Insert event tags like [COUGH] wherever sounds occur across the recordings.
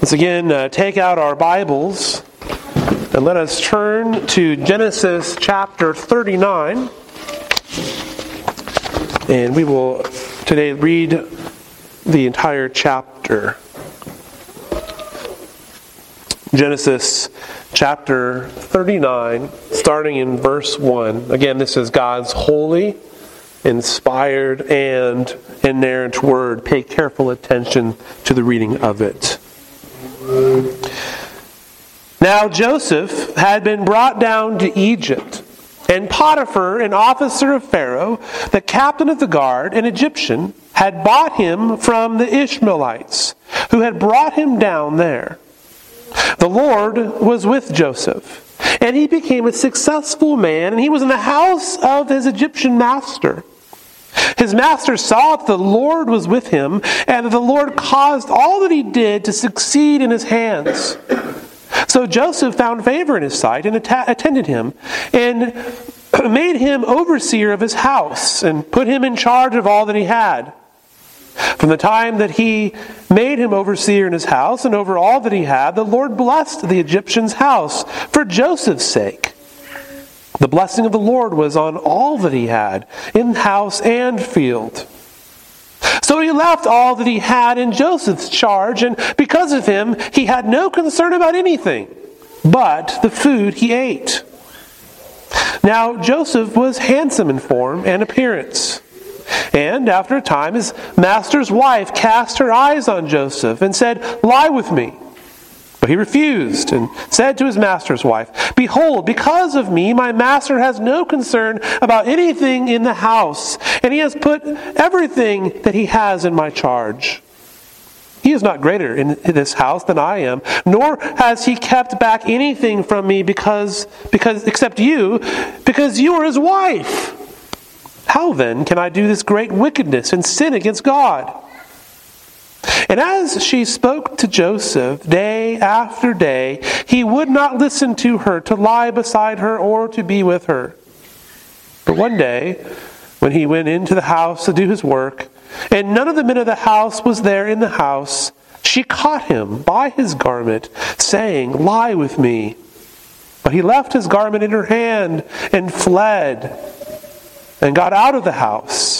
Once again, uh, take out our Bibles and let us turn to Genesis chapter 39. And we will today read the entire chapter. Genesis chapter 39, starting in verse 1. Again, this is God's holy, inspired, and inerrant word. Pay careful attention to the reading of it. Now Joseph had been brought down to Egypt, and Potiphar, an officer of Pharaoh, the captain of the guard, an Egyptian, had bought him from the Ishmaelites, who had brought him down there. The Lord was with Joseph, and he became a successful man, and he was in the house of his Egyptian master. His master saw that the Lord was with him, and that the Lord caused all that he did to succeed in his hands. So Joseph found favor in his sight and attended him, and [CLEARS THROAT] made him overseer of his house, and put him in charge of all that he had. From the time that he made him overseer in his house and over all that he had, the Lord blessed the Egyptian's house for Joseph's sake. The blessing of the Lord was on all that he had, in house and field. So he left all that he had in Joseph's charge, and because of him, he had no concern about anything but the food he ate. Now, Joseph was handsome in form and appearance. And after a time, his master's wife cast her eyes on Joseph and said, Lie with me. But he refused and said to his master's wife, Behold, because of me, my master has no concern about anything in the house, and he has put everything that he has in my charge. He is not greater in this house than I am, nor has he kept back anything from me because, because except you, because you are his wife. How then can I do this great wickedness and sin against God? And as she spoke to Joseph day after day, he would not listen to her, to lie beside her, or to be with her. But one day, when he went into the house to do his work, and none of the men of the house was there in the house, she caught him by his garment, saying, Lie with me. But he left his garment in her hand and fled and got out of the house.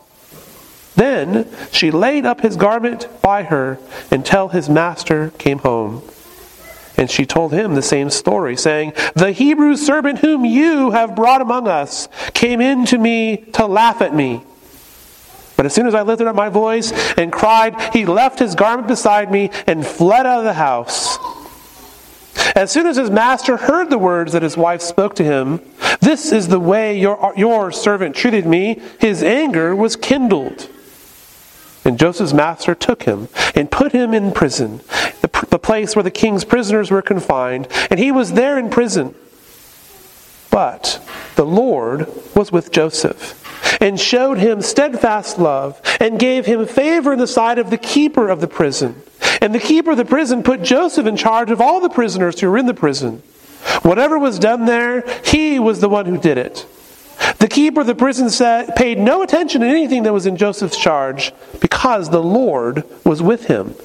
Then she laid up his garment by her until his master came home. And she told him the same story, saying, The Hebrew servant whom you have brought among us came in to me to laugh at me. But as soon as I lifted up my voice and cried, he left his garment beside me and fled out of the house. As soon as his master heard the words that his wife spoke to him, This is the way your, your servant treated me, his anger was kindled. And Joseph's master took him and put him in prison, the, the place where the king's prisoners were confined, and he was there in prison. But the Lord was with Joseph and showed him steadfast love and gave him favor in the sight of the keeper of the prison. And the keeper of the prison put Joseph in charge of all the prisoners who were in the prison. Whatever was done there, he was the one who did it. The keeper of the prison said, paid no attention to anything that was in Joseph's charge because the Lord was with him.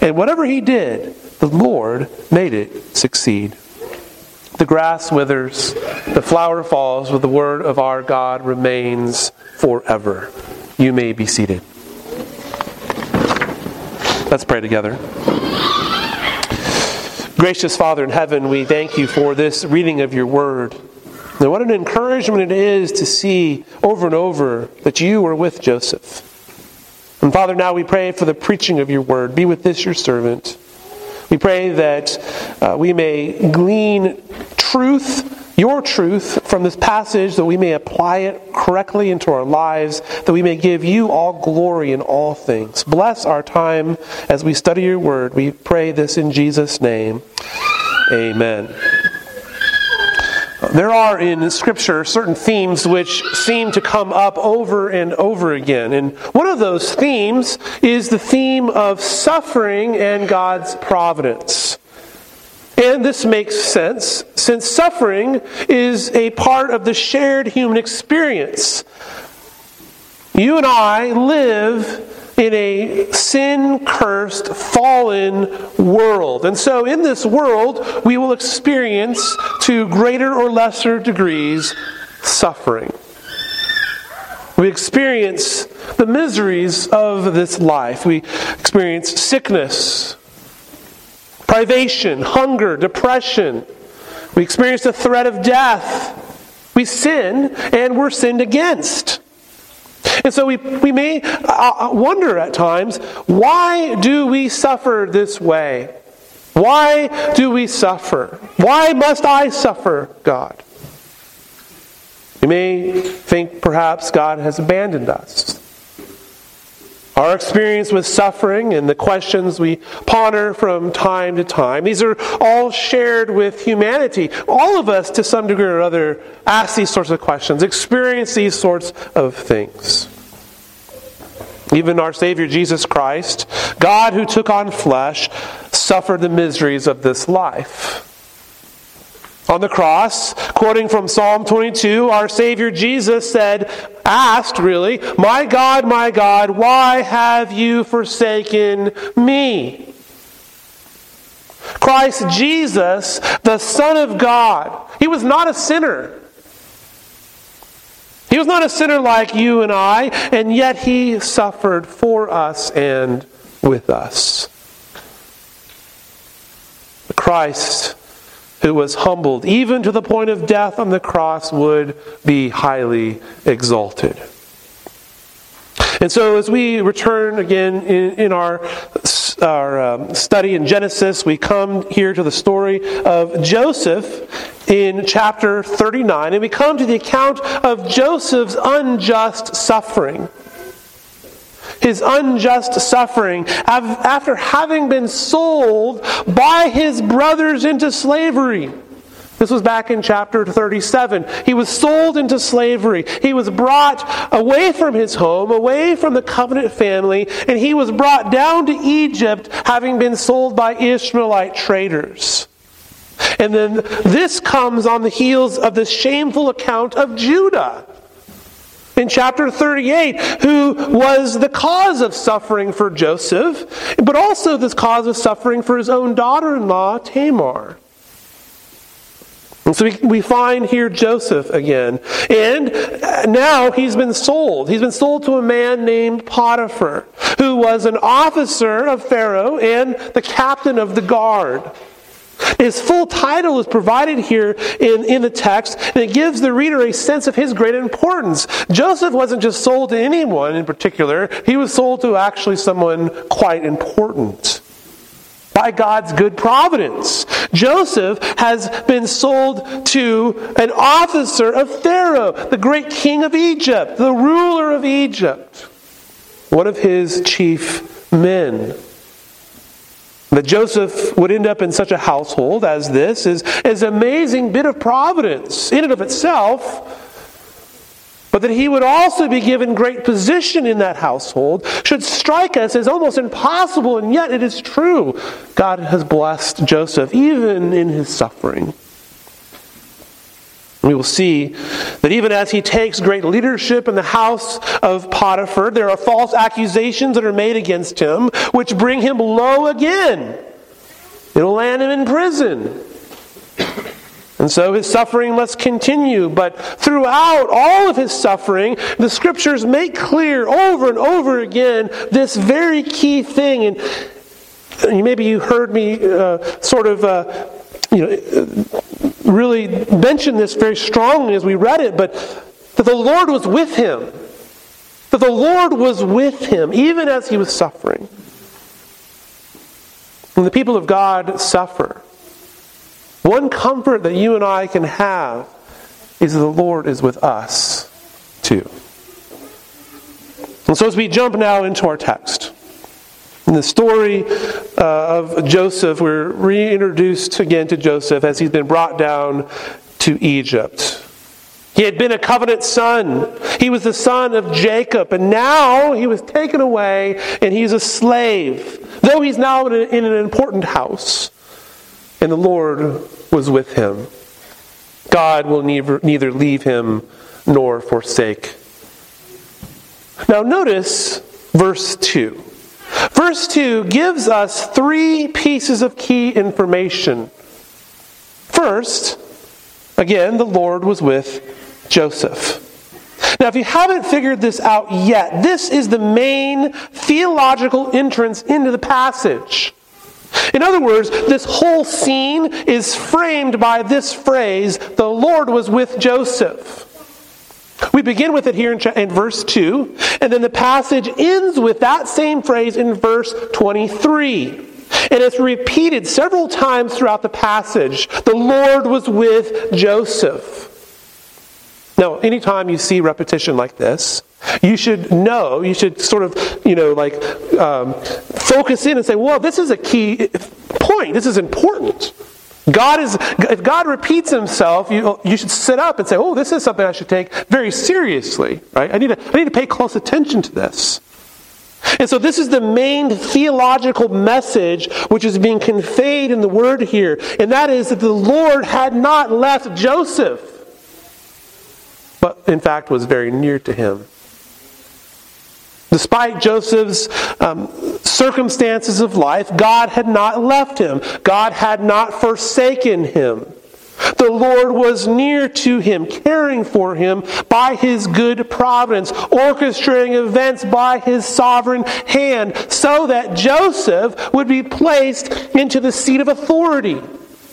And whatever he did, the Lord made it succeed. The grass withers, the flower falls, but the word of our God remains forever. You may be seated. Let's pray together. Gracious Father in heaven, we thank you for this reading of your word. And what an encouragement it is to see over and over that you were with Joseph. And Father, now we pray for the preaching of your word. Be with this, your servant. We pray that uh, we may glean truth your truth from this passage that we may apply it correctly into our lives, that we may give you all glory in all things. Bless our time as we study your word. We pray this in Jesus' name. Amen. There are in Scripture certain themes which seem to come up over and over again. And one of those themes is the theme of suffering and God's providence. And this makes sense since suffering is a part of the shared human experience. You and I live in a sin cursed, fallen world. And so, in this world, we will experience to greater or lesser degrees suffering. We experience the miseries of this life. We experience sickness, privation, hunger, depression. We experience the threat of death. We sin and we're sinned against. And so we, we may uh, uh, wonder at times why do we suffer this way? Why do we suffer? Why must I suffer, God? We may think perhaps God has abandoned us. Our experience with suffering and the questions we ponder from time to time, these are all shared with humanity. All of us, to some degree or other, ask these sorts of questions, experience these sorts of things. Even our Savior Jesus Christ, God who took on flesh, suffered the miseries of this life. On the cross, quoting from Psalm 22, our Savior Jesus said, asked really, My God, my God, why have you forsaken me? Christ Jesus, the Son of God, he was not a sinner. He was not a sinner like you and I, and yet he suffered for us and with us. Christ who was humbled, even to the point of death on the cross, would be highly exalted. And so, as we return again in, in our, our um, study in Genesis, we come here to the story of Joseph in chapter 39, and we come to the account of Joseph's unjust suffering his unjust suffering after having been sold by his brothers into slavery. This was back in chapter 37. He was sold into slavery. He was brought away from his home, away from the covenant family, and he was brought down to Egypt having been sold by Ishmaelite traders. And then this comes on the heels of this shameful account of Judah in chapter 38, who was the cause of suffering for Joseph, but also the cause of suffering for his own daughter in law, Tamar. And so we, we find here Joseph again. And uh, now he's been sold. He's been sold to a man named Potiphar, who was an officer of Pharaoh and the captain of the guard. His full title is provided here in, in the text, and it gives the reader a sense of his great importance. Joseph wasn't just sold to anyone in particular, he was sold to actually someone quite important by God's good providence. Joseph has been sold to an officer of Pharaoh, the great king of Egypt, the ruler of Egypt, one of his chief men. That Joseph would end up in such a household as this is, is an amazing bit of providence in and of itself. But that he would also be given great position in that household should strike us as almost impossible, and yet it is true. God has blessed Joseph even in his suffering. We will see that even as he takes great leadership in the house of Potiphar, there are false accusations that are made against him, which bring him low again. It'll land him in prison. And so his suffering must continue. But throughout all of his suffering, the scriptures make clear over and over again this very key thing. And maybe you heard me uh, sort of, uh, you know, really mentioned this very strongly as we read it, but that the Lord was with him. That the Lord was with him even as he was suffering. When the people of God suffer, One comfort that you and I can have is that the Lord is with us too. And so, as we jump now into our text, in the story uh, of Joseph, we're reintroduced again to Joseph as he's been brought down to Egypt. He had been a covenant son. He was the son of Jacob, and now he was taken away and he's a slave, though he's now in, an important house. And the Lord was with him. God will neither, neither leave him nor forsake. Now, notice verse 2. Verse 2 gives us three pieces of key information. First, again, the Lord was with Joseph. Now, if you haven't figured this out yet, this is the main theological entrance into the passage. In other words, this whole scene is framed by this phrase the Lord was with Joseph. We begin with it here in, in, verse 2, and then the passage ends with that same phrase in verse 23. And it's repeated several times throughout the passage. The Lord was with Joseph. Now, anytime you see repetition like this, you should know, you should sort of, you know, like um, focus in and say, well, this is a key point. This is important. God is, if God repeats himself, you, you should sit up and say, oh, this is something I should take very seriously, right? I need, to, I need to pay close attention to this. And so, this is the main theological message which is being conveyed in the word here, and that is that the Lord had not left Joseph, but in fact was very near to him. Despite Joseph's um, circumstances of life, God had not left him. God had not forsaken him. The Lord was near to him, caring for him by his good providence, orchestrating events by his sovereign hand, so that Joseph would be placed into the seat of authority.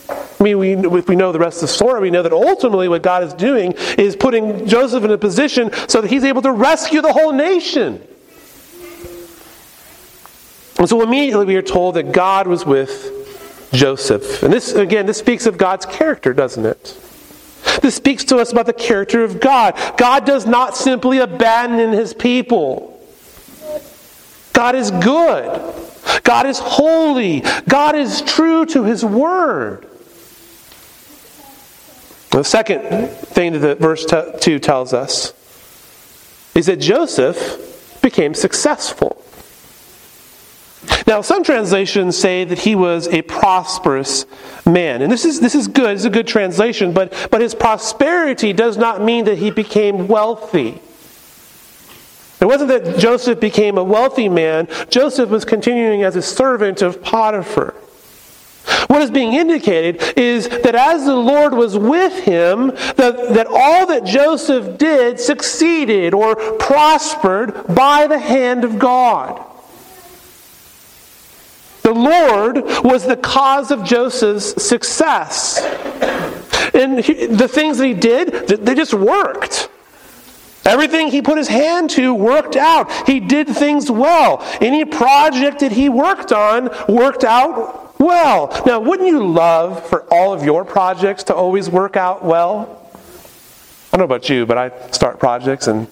I mean, we, if we know the rest of the story, we know that ultimately what God is doing is putting Joseph in a position so that he's able to rescue the whole nation. And so immediately we are told that God was with Joseph. And this, again, this speaks of God's character, doesn't it? This speaks to us about the character of God. God does not simply abandon his people. God is good. God is holy. God is true to his word. The second thing that verse 2 tells us is that Joseph became successful. Now, some translations say that he was a prosperous man. And this is, this is good, it's a good translation, but, but his prosperity does not mean that he became wealthy. It wasn't that Joseph became a wealthy man, Joseph was continuing as a servant of Potiphar. What is being indicated is that as the Lord was with him, that, that all that Joseph did succeeded or prospered by the hand of God. The Lord was the cause of Joseph's success. And he, the things that he did, they just worked. Everything he put his hand to worked out. He did things well. Any project that he worked on worked out well. Now, wouldn't you love for all of your projects to always work out well? I don't know about you, but I start projects and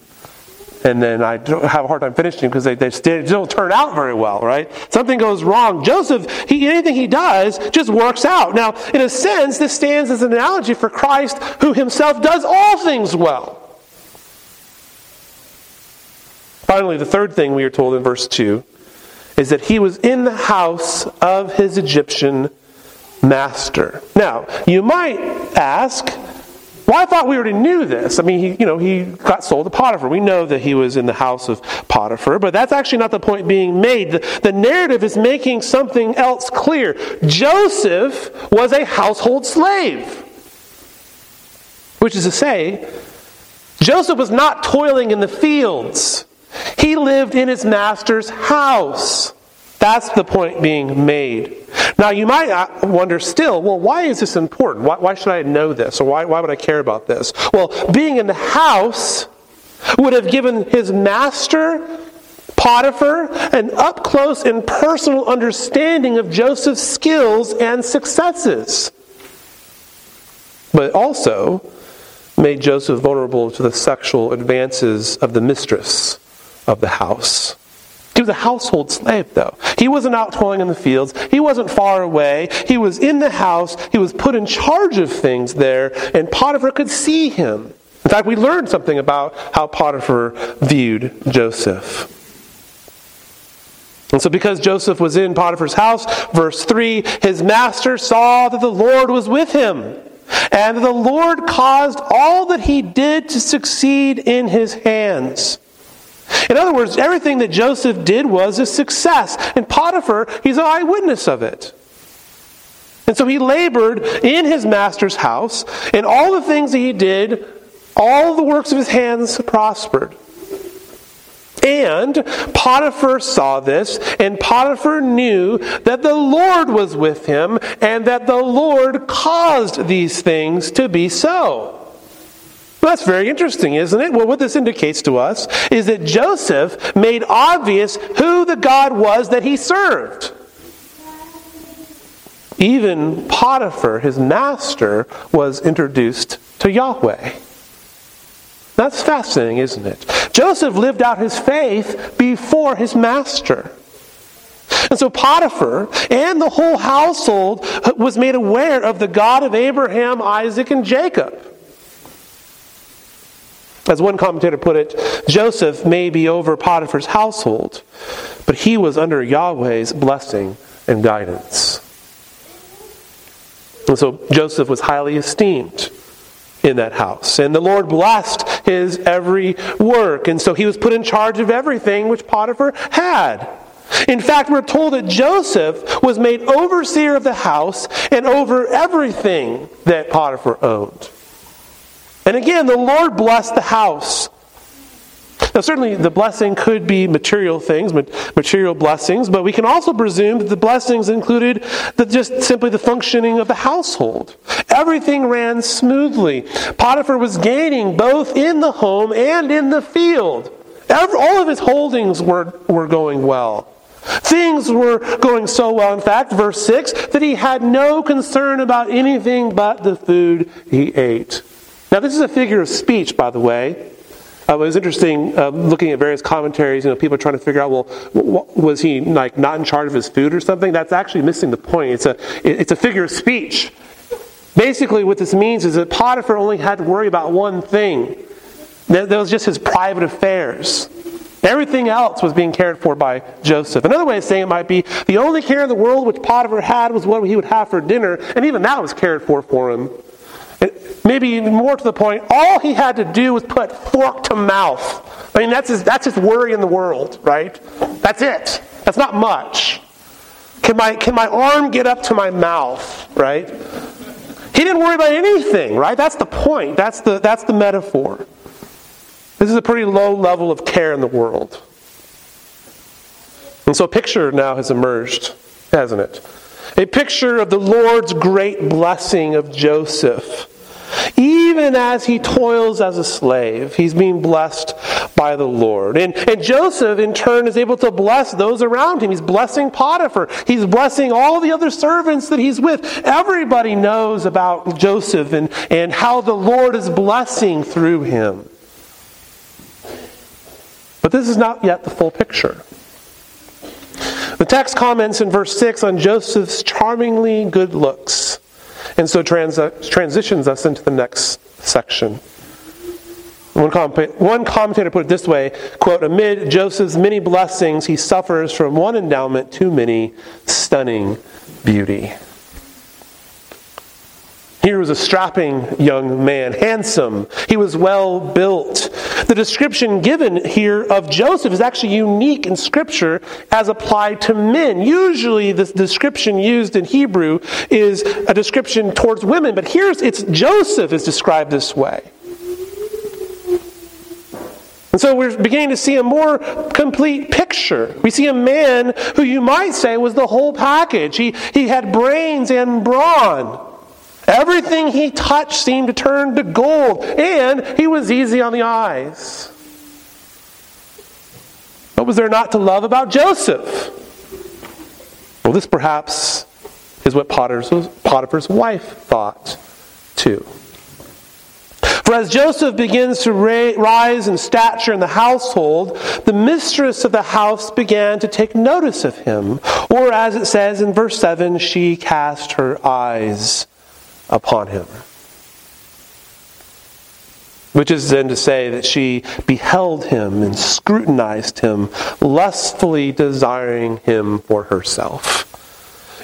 and then I have a hard time finishing because they, they don't turn out very well, right? Something goes wrong. Joseph, he, anything he does just works out. Now, in a sense, this stands as an analogy for Christ who himself does all things well. Finally, the third thing we are told in verse 2 is that he was in the house of his Egyptian master. Now, you might ask, well, I thought we already knew this. I mean, he, you know, he got sold to Potiphar. We know that he was in the house of Potiphar, but that's actually not the point being made. The, the narrative is making something else clear. Joseph was a household slave, which is to say, Joseph was not toiling in the fields. He lived in his master's house. That's the point being made. Now, you might uh, wonder still, well, why is this important? Why, why should I know this? Or why, why would I care about this? Well, being in the house would have given his master, Potiphar, an up close and personal understanding of Joseph's skills and successes. but also made Joseph vulnerable to the sexual advances of the mistress of the house. He was a household slave, though. He wasn't out toiling in the fields. He wasn't far away. He was in the house. He was put in charge of things there, and Potiphar could see him. In fact, we learned something about how Potiphar viewed Joseph. And so, because Joseph was in Potiphar's house, verse 3, his master saw that the Lord was with him, and the Lord caused all that he did to succeed in his hands. In other words, everything that Joseph did was a success. And Potiphar, he's an eyewitness of it. And so he labored in his master's house, and all the things that he did, all the works of his hands prospered. And Potiphar saw this, and Potiphar knew that the Lord was with him, and that the Lord caused these things to be so. Well, that's very interesting, isn't it? Well, what this indicates to us is that Joseph made obvious who the God was that he served. Even Potiphar, his master, was introduced to Yahweh. That's fascinating, isn't it? Joseph lived out his faith before his master. And so Potiphar and the whole household was made aware of the God of Abraham, Isaac, and Jacob. As one commentator put it, Joseph may be over Potiphar's household, but he was under Yahweh's blessing and guidance. And so Joseph was highly esteemed in that house. And the Lord blessed his every work. And so he was put in charge of everything which Potiphar had. In fact, we're told that Joseph was made overseer of the house and over everything that Potiphar owned. And again, the Lord blessed the house. Now, certainly the blessing could be material things, material blessings, but we can also presume that the blessings included the, just simply the functioning of the household. Everything ran smoothly. Potiphar was gaining both in the home and in the field. Every, all of his holdings were, were going well. Things were going so well, in fact, verse 6, that he had no concern about anything but the food he ate. Now, this is a figure of speech, by the way. Uh, it was interesting uh, looking at various commentaries. You know, people trying to figure out, well, was he like not in charge of his food or something? That's actually missing the point. It's a it's a figure of speech. Basically, what this means is that Potiphar only had to worry about one thing. That, that was just his private affairs. Everything else was being cared for by Joseph. Another way of saying it might be the only care in the world which Potiphar had was what he would have for dinner, and even that was cared for for him. Maybe more to the point, all he had to do was put fork to mouth. I mean, that's his, that's his worry in the world, right? That's it. That's not much. Can my, can my arm get up to my mouth, right? He didn't worry about anything, right? That's the point. That's the, that's the metaphor. This is a pretty low level of care in the world. And so a picture now has emerged, hasn't it? A picture of the Lord's great blessing of Joseph even as he toils as a slave, he's being blessed by the Lord. And, and Joseph, in turn, is able to bless those around him. He's blessing Potiphar. He's blessing all the other servants that he's with. Everybody knows about Joseph and, and how the Lord is blessing through him. But this is not yet the full picture. The text comments in verse 6 on Joseph's charmingly good looks. And so trans- transitions us into the next section. One, one commentator put it this way quote, Amid Joseph's many blessings, he suffers from one endowment too many, stunning beauty. Here was a strapping young man, handsome. He was well built. The description given here of Joseph is actually unique in Scripture as applied to men. Usually, the description used in Hebrew is a description towards women, but here it's Joseph is described this way. And so we're beginning to see a more complete picture. We see a man who you might say was the whole package. He, he had brains and brawn. Everything he touched seemed to turn to gold, and he was easy on the eyes. What was there not to love about Joseph? Well, this perhaps is what Potiphar's, wife thought too. For as Joseph begins to rise in stature in the household, the mistress of the house began to take notice of him. Or as it says in verse 7, she cast her eyes upon him. Which is then to say that she beheld him and scrutinized him, lustfully desiring him for herself.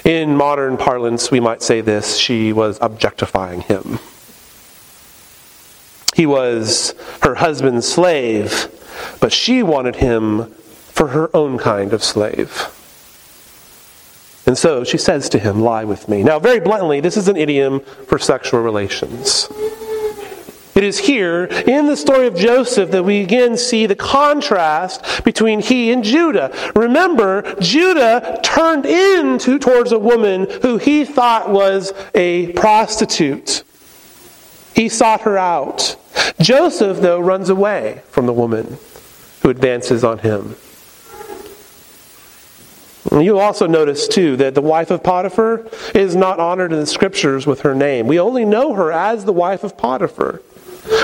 In modern parlance, we might say this she was objectifying him. He was her husband's slave, but she wanted him for her own kind of slave. And so she says to him, Lie with me. Now, very bluntly, this is an idiom for sexual relations. It is here in the story of Joseph that we again see the contrast between he and Judah. Remember, Judah turned in to, towards a woman who he thought was a prostitute. He sought her out. Joseph, though, runs away from the woman who advances on him. You also notice, too, that the wife of Potiphar is not honored in the scriptures with her name. We only know her as the wife of Potiphar.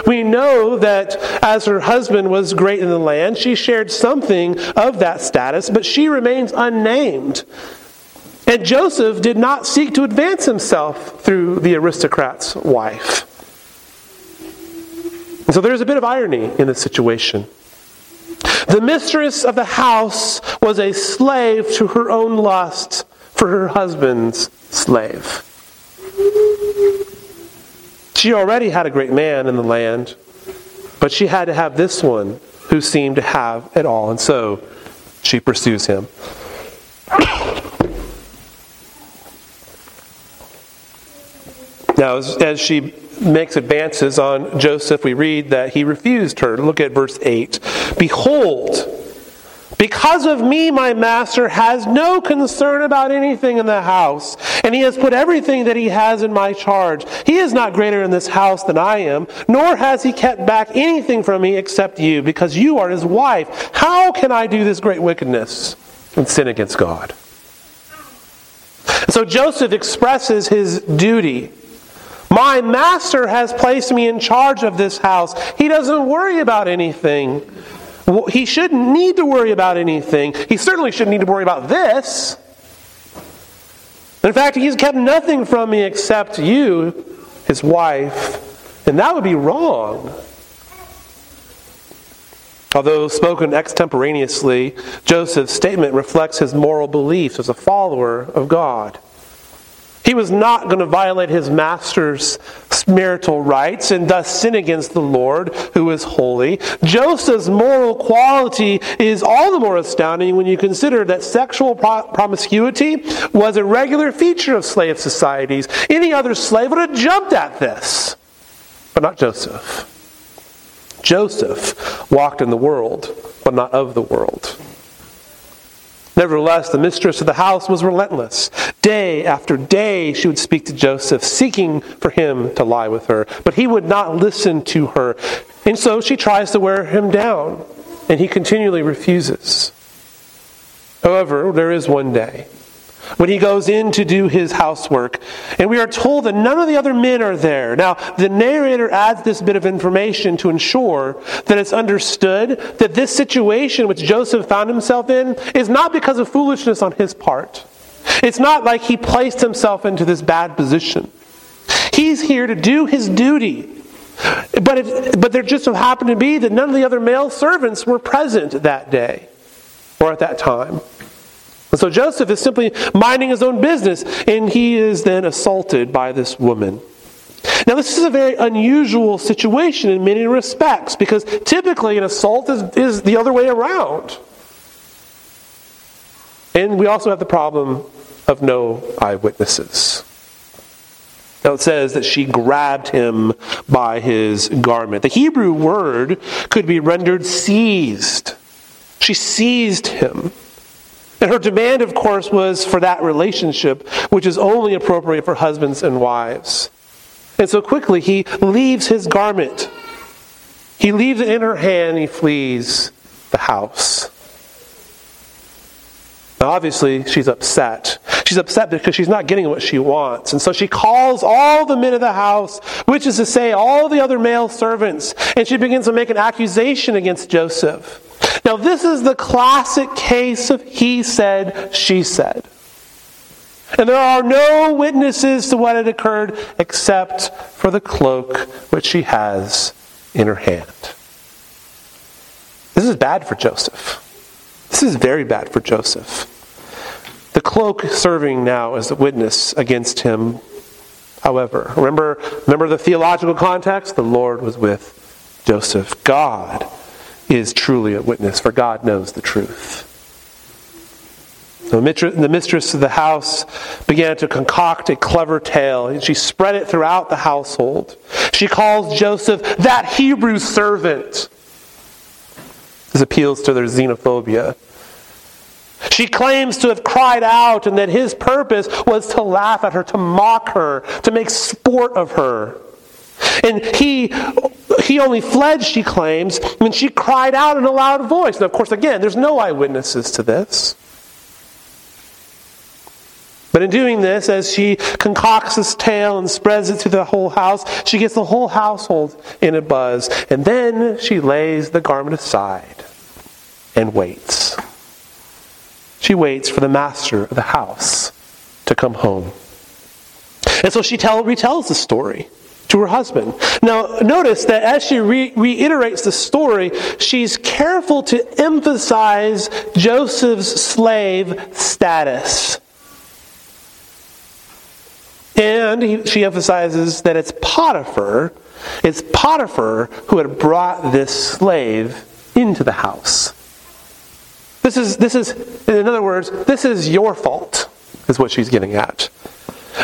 We know that as her husband was great in the land, she shared something of that status, but she remains unnamed. And Joseph did not seek to advance himself through the aristocrat's wife. And so there's a bit of irony in this situation. The mistress of the house was a slave to her own lust for her husband's slave. She already had a great man in the land, but she had to have this one who seemed to have it all, and so she pursues him. Now, as, as she makes advances on Joseph, we read that he refused her. Look at verse 8. Behold, because of me, my master has no concern about anything in the house, and he has put everything that he has in my charge. He is not greater in this house than I am, nor has he kept back anything from me except you, because you are his wife. How can I do this great wickedness and sin against God? So Joseph expresses his duty my master has placed me in charge of this house. He doesn't worry about anything. He shouldn't need to worry about anything. He certainly shouldn't need to worry about this. In fact, he's kept nothing from me except you, his wife. And that would be wrong. Although spoken extemporaneously, Joseph's statement reflects his moral beliefs as a follower of God. He was not going to violate his master's marital rights and thus sin against the Lord, who is holy. Joseph's moral quality is all the more astounding when you consider that sexual promiscuity was a regular feature of slave societies. Any other slave would have jumped at this, but not Joseph. Joseph walked in the world, but not of the world. Nevertheless, the mistress of the house was relentless. Day after day, she would speak to Joseph, seeking for him to lie with her. But he would not listen to her. And so she tries to wear him down, and he continually refuses. However, there is one day when he goes in to do his housework. And we are told that none of the other men are there. Now, the narrator adds this bit of information to ensure that it's understood that this situation which Joseph found himself in is not because of foolishness on his part. It's not like he placed himself into this bad position. He's here to do his duty. But, if, but there just so happened to be that none of the other male servants were present that day or at that time. And so Joseph is simply minding his own business, and he is then assaulted by this woman. Now, this is a very unusual situation in many respects because typically an assault is, is the other way around. And we also have the problem of no eyewitnesses. Now it says that she grabbed him by his garment. The Hebrew word could be rendered seized. She seized him. And her demand, of course, was for that relationship, which is only appropriate for husbands and wives. And so quickly he leaves his garment. He leaves it in her hand and he flees the house. Now, obviously, she's upset. She's upset because she's not getting what she wants. And so she calls all the men of the house, which is to say, all the other male servants, and she begins to make an accusation against Joseph. Now, this is the classic case of he said, she said. And there are no witnesses to what had occurred except for the cloak which she has in her hand. This is bad for Joseph. This is very bad for Joseph. The cloak serving now as a witness against him. However, remember, remember the theological context? The Lord was with Joseph. God is truly a witness, for God knows the truth. The mistress of the house began to concoct a clever tale, and she spread it throughout the household. She calls Joseph that Hebrew servant. This appeals to their xenophobia. She claims to have cried out and that his purpose was to laugh at her, to mock her, to make sport of her. And he, he only fled, she claims, when she cried out in a loud voice. Now, of course, again, there's no eyewitnesses to this. But in doing this, as she concocts this tale and spreads it to the whole house, she gets the whole household in a buzz. And then she lays the garment aside and waits. She waits for the master of the house to come home. And so she tell, retells the story to her husband. Now, notice that as she re- reiterates the story, she's careful to emphasize Joseph's slave status. And he, she emphasizes that it's Potiphar, it's Potiphar who had brought this slave into the house. This is, this is, in other words, this is your fault, is what she's getting at.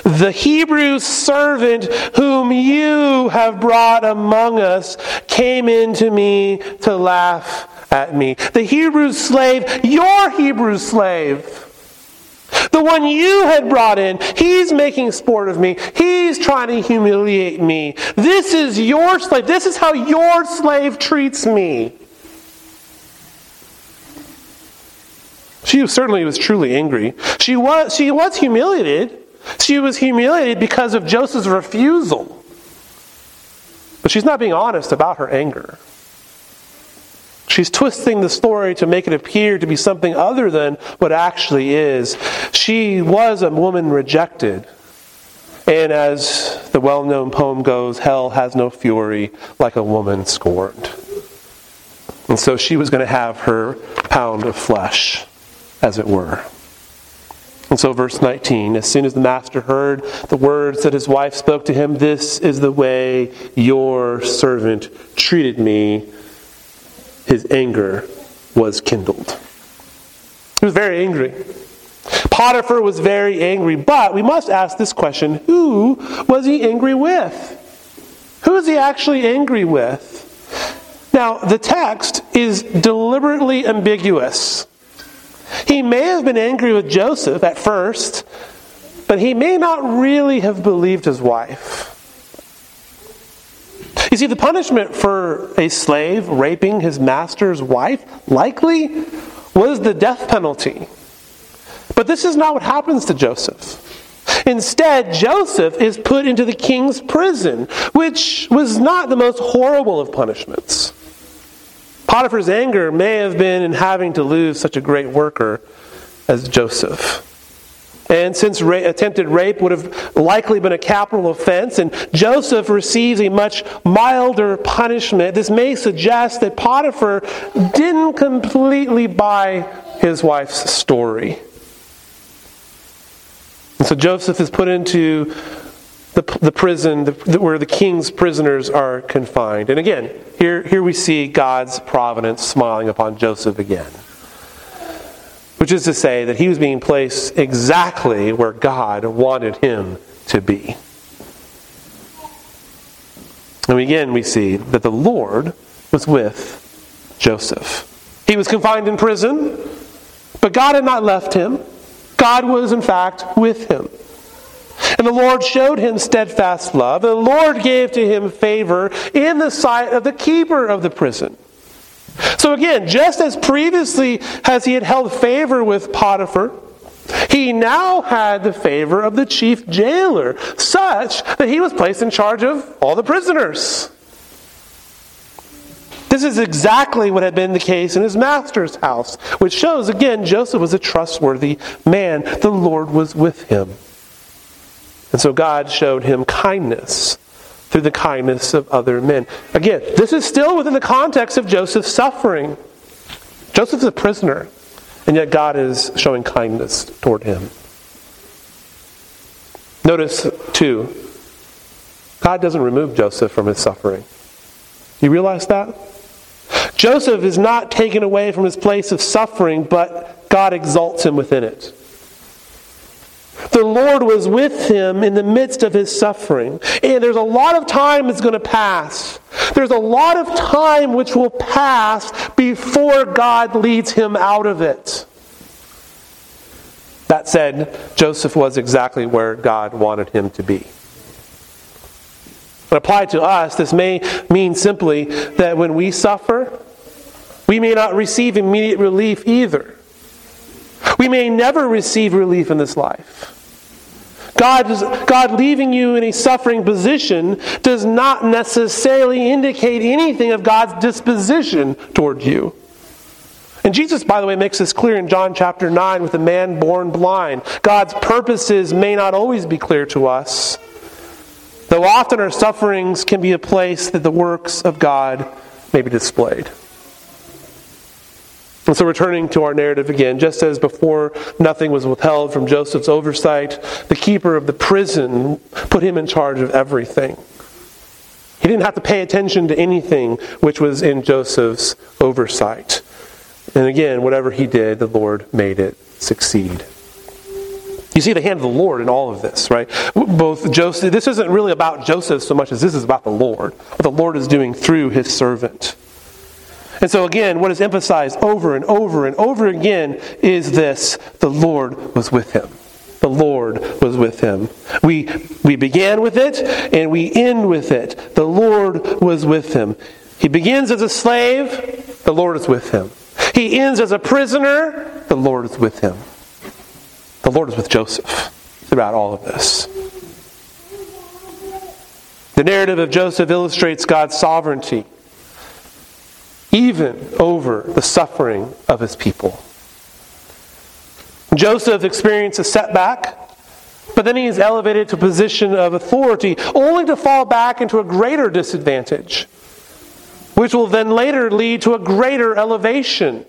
The Hebrew servant whom you have brought among us came into me to laugh at me. The Hebrew slave, your Hebrew slave the one you had brought in, he's making sport of me. He's trying to humiliate me. This is your slave. This is how your slave treats me. She certainly was truly angry. She was, she was humiliated. She was humiliated because of Joseph's refusal. But she's not being honest about her anger. She's twisting the story to make it appear to be something other than what actually is. She was a woman rejected. And as the well known poem goes, hell has no fury like a woman scorned. And so she was going to have her pound of flesh, as it were. And so, verse 19 as soon as the master heard the words that his wife spoke to him, This is the way your servant treated me his anger was kindled. He was very angry. Potiphar was very angry, but we must ask this question who was he angry with? Who is he actually angry with? Now, the text is deliberately ambiguous. He may have been angry with Joseph at first, but he may not really have believed his wife. You see, the punishment for a slave raping his master's wife likely was the death penalty. But this is not what happens to Joseph. Instead, Joseph is put into the king's prison, which was not the most horrible of punishments. Potiphar's anger may have been in having to lose such a great worker as Joseph. And since ra- attempted rape would have likely been a capital offense, and Joseph receives a much milder punishment, this may suggest that Potiphar didn't completely buy his wife's story. And so Joseph is put into the, the prison the, where the king's prisoners are confined. And again, here, here we see God's providence smiling upon Joseph again which is to say that he was being placed exactly where God wanted him to be. And again, we see that the Lord was with Joseph. He was confined in prison, but God had not left him. God was, in fact, with him. And the Lord showed him steadfast love. And the Lord gave to him favor in the sight of the keeper of the prison. So again, just as previously as he had held favor with Potiphar, He now had the favor of the chief jailer, such that he was placed in charge of all the prisoners. This is exactly what had been the case in his master's house, which shows again Joseph was a trustworthy man. The Lord was with him. And so God showed him kindness through the kindness of other men. Again, this is still within the context of Joseph's suffering. Joseph's a prisoner, and yet God is showing kindness toward him. Notice, too, God doesn't remove Joseph from his suffering. You realize that? Joseph is not taken away from his place of suffering, but God exalts him within it. The Lord was with him in the midst of his suffering. And there's a lot of time that's going to pass. There's a lot of time which will pass before God leads him out of it. That said, Joseph was exactly where God wanted him to be. But applied to us, this may mean simply that when we suffer, we may not receive immediate relief either. We may never receive relief in this life. God, God leaving you in a suffering position does not necessarily indicate anything of God's disposition toward you. And Jesus, by the way, makes this clear in John chapter 9 with the man born blind. God's purposes may not always be clear to us, though often our sufferings can be a place that the works of God may be displayed. And so, returning to our narrative again, just as before nothing was withheld from Joseph's oversight, the keeper of the prison put him in charge of everything. He didn't have to pay attention to anything which was in Joseph's oversight. And again, whatever he did, the Lord made it succeed. You see the hand of the Lord in all of this, right? Both Joseph, this isn't really about Joseph so much as this is about the Lord, what the Lord is doing through his servant. And so, again, what is emphasized over and over and over again is this the Lord was with him. The Lord was with him. We, we began with it and we end with it. The Lord was with him. He begins as a slave, the Lord is with him. He ends as a prisoner, the Lord is with him. The Lord is with Joseph throughout all of this. The narrative of Joseph illustrates God's sovereignty, even over the suffering of his people. Joseph experienced a setback, but then he is elevated to a position of authority, only to fall back into a greater disadvantage which will then later lead to a greater elevation.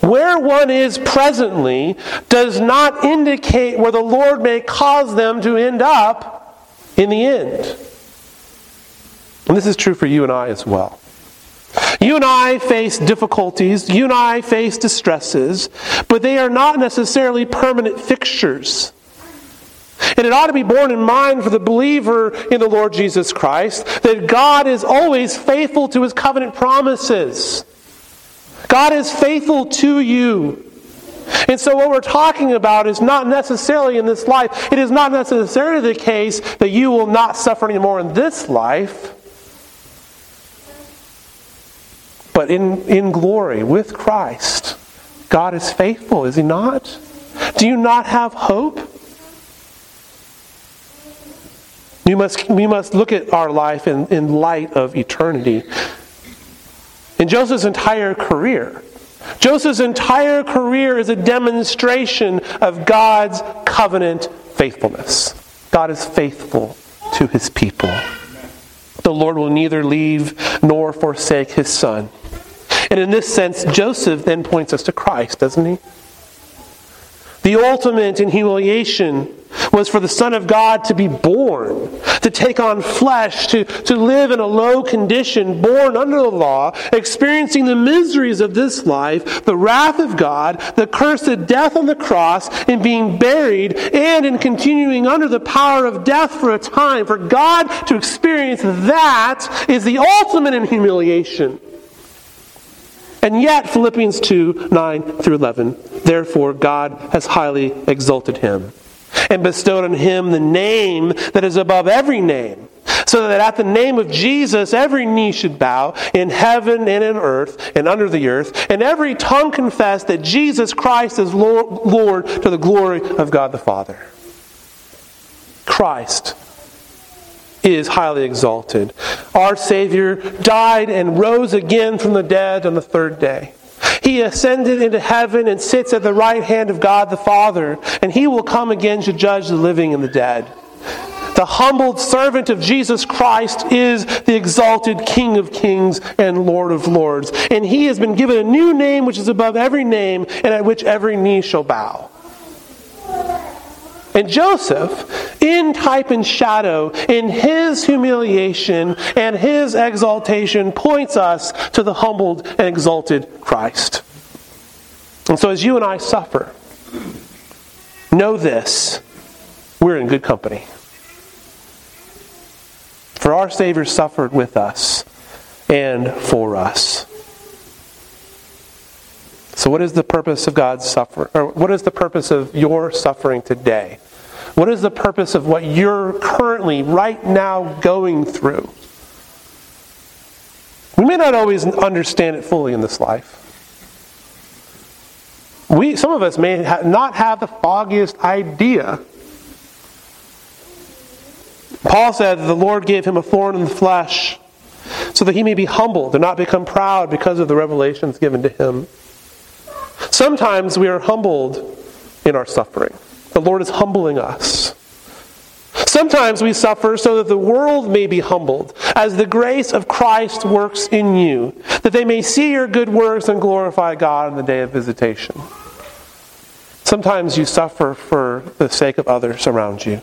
Where one is presently does not indicate where the Lord may cause them to end up in the end. And this is true for you and I as well. You and I face difficulties, you and I face distresses, but they are not necessarily permanent fixtures. And it ought to be borne in mind for the believer in the Lord Jesus Christ that God is always faithful to his covenant promises. God is faithful to you. And so, what we're talking about is not necessarily in this life. It is not necessarily the case that you will not suffer anymore in this life. But in, in glory with Christ, God is faithful, is He not? Do you not have hope? We must, we must look at our life in, in light of eternity. In Joseph's entire career, Joseph's entire career is a demonstration of God's covenant faithfulness. God is faithful to his people. The Lord will neither leave nor forsake his son. And in this sense, Joseph then points us to Christ, doesn't he? The ultimate in humiliation was for the Son of God to be born, to take on flesh, to, to live in a low condition, born under the law, experiencing the miseries of this life, the wrath of God, the cursed death on the cross, and being buried, and in continuing under the power of death for a time. For God to experience that is the ultimate in humiliation. And yet, Philippians 2 9 through 11, therefore God has highly exalted him and bestowed on him the name that is above every name, so that at the name of Jesus every knee should bow in heaven and in earth and under the earth, and every tongue confess that Jesus Christ is Lord, Lord to the glory of God the Father. Christ is highly exalted. Our Savior died and rose again from the dead on the third day. He ascended into heaven and sits at the right hand of God the Father, and he will come again to judge the living and the dead. The humbled servant of Jesus Christ is the exalted King of kings and Lord of lords. And he has been given a new name which is above every name, and at which every knee shall bow. And Joseph, in type and shadow, in his humiliation and his exaltation, points us to the humbled and exalted Christ. And so, as you and I suffer, know this we're in good company. For our Savior suffered with us and for us. So, what is the purpose of God's suffering? Or what is the purpose of your suffering today? What is the purpose of what you're currently, right now, going through? We may not always understand it fully in this life. We, some of us may not have the foggiest idea. Paul said the Lord gave him a thorn in the flesh so that he may be humbled and not become proud because of the revelations given to him. Sometimes we are humbled in our suffering. The Lord is humbling us. Sometimes we suffer so that the world may be humbled, as the grace of Christ works in you, that they may see your good works and glorify God in the day of visitation. Sometimes you suffer for the sake of others around you.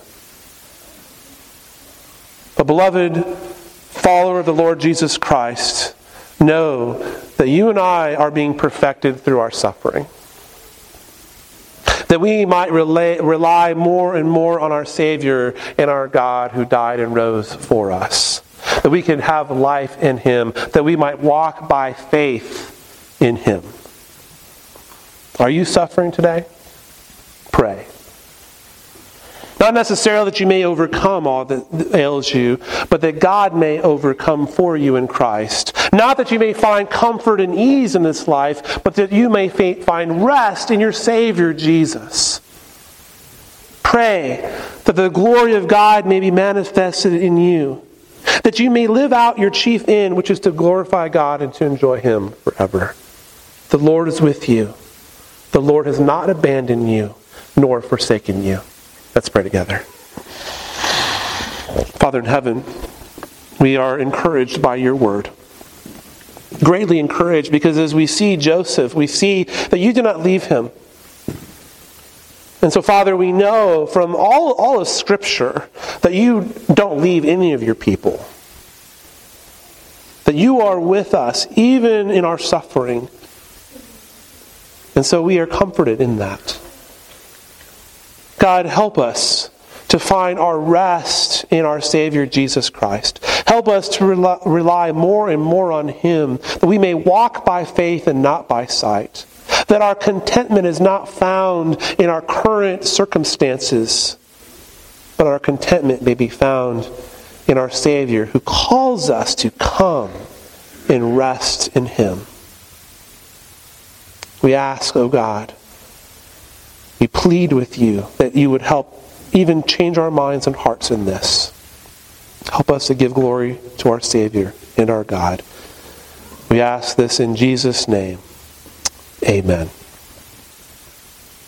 But, beloved follower of the Lord Jesus Christ, know that you and I are being perfected through our suffering that we might rely, rely more and more on our Savior and our God who died and rose for us. That we can have life in Him, that we might walk by faith in Him. Are you suffering today? Pray. Not necessarily that you may overcome all that ails you, but that God may overcome for you in Christ. Not that you may find comfort and ease in this life, but that you may find rest in your Savior, Jesus. Pray that the glory of God may be manifested in you, that you may live out your chief end, which is to glorify God and to enjoy Him forever. The Lord is with you. The Lord has not abandoned you nor forsaken you. Let's pray together. Father in heaven, we are encouraged by your word. Greatly encouraged because as we see Joseph, we see that you do not leave him. And so, Father, we know from all, all of Scripture that you don't leave any of your people. That you are with us even in our suffering. And so we are comforted in that. God, help us to find our rest in our Savior Jesus Christ. Help us to rely more and more on Him, that we may walk by faith and not by sight. That our contentment is not found in our current circumstances, but our contentment may be found in our Savior who calls us to come and rest in Him. We ask, O oh God, we plead with you that you would help even change our minds and hearts in this. Help us to give glory to our Savior and our God. We ask this in Jesus' name. Amen.